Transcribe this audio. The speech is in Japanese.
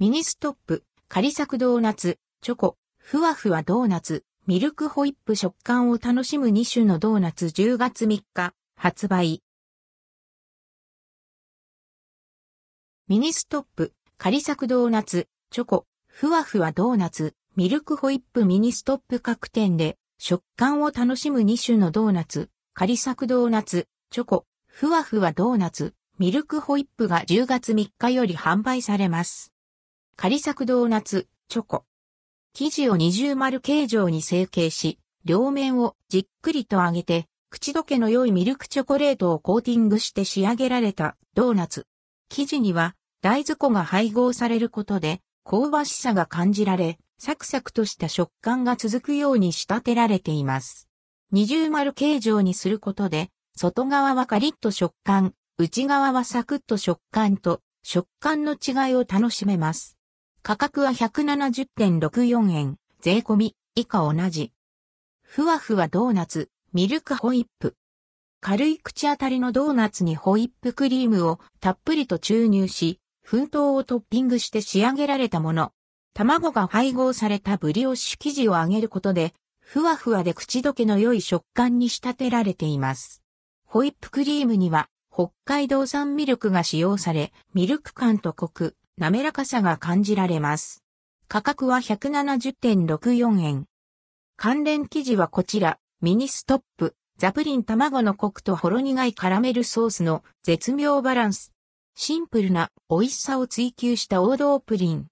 ミニストップ、カリサクドーナツ、チョコ、ふわふわドーナツ、ミルクホイップ食感を楽しむ2種のドーナツ10月3日発売。ミニストップ、カリサクドーナツ、チョコ、ふわふわドーナツ、ミルクホイップミニストップ各店で食感を楽しむ2種のドーナツ、カリサクドーナツ、チョコ、ふわふわドーナツ、ミルクホイップが10月3日より販売されます。仮作ドーナツ、チョコ。生地を二重丸形状に成形し、両面をじっくりと揚げて、口どけの良いミルクチョコレートをコーティングして仕上げられたドーナツ。生地には大豆粉が配合されることで香ばしさが感じられ、サクサクとした食感が続くように仕立てられています。二重丸形状にすることで、外側はカリッと食感、内側はサクッと食感と食感の違いを楽しめます。価格は170.64円、税込み、以下同じ。ふわふわドーナツ、ミルクホイップ。軽い口当たりのドーナツにホイップクリームをたっぷりと注入し、粉糖をトッピングして仕上げられたもの。卵が配合されたブリオッシュ生地を揚げることで、ふわふわで口どけの良い食感に仕立てられています。ホイップクリームには北海道産ミルクが使用され、ミルク感とコク、滑らかさが感じられます。価格は170.64円。関連記事はこちら、ミニストップ、ザプリン卵のコクとほろ苦いカラメルソースの絶妙バランス。シンプルな美味しさを追求した王道プリン。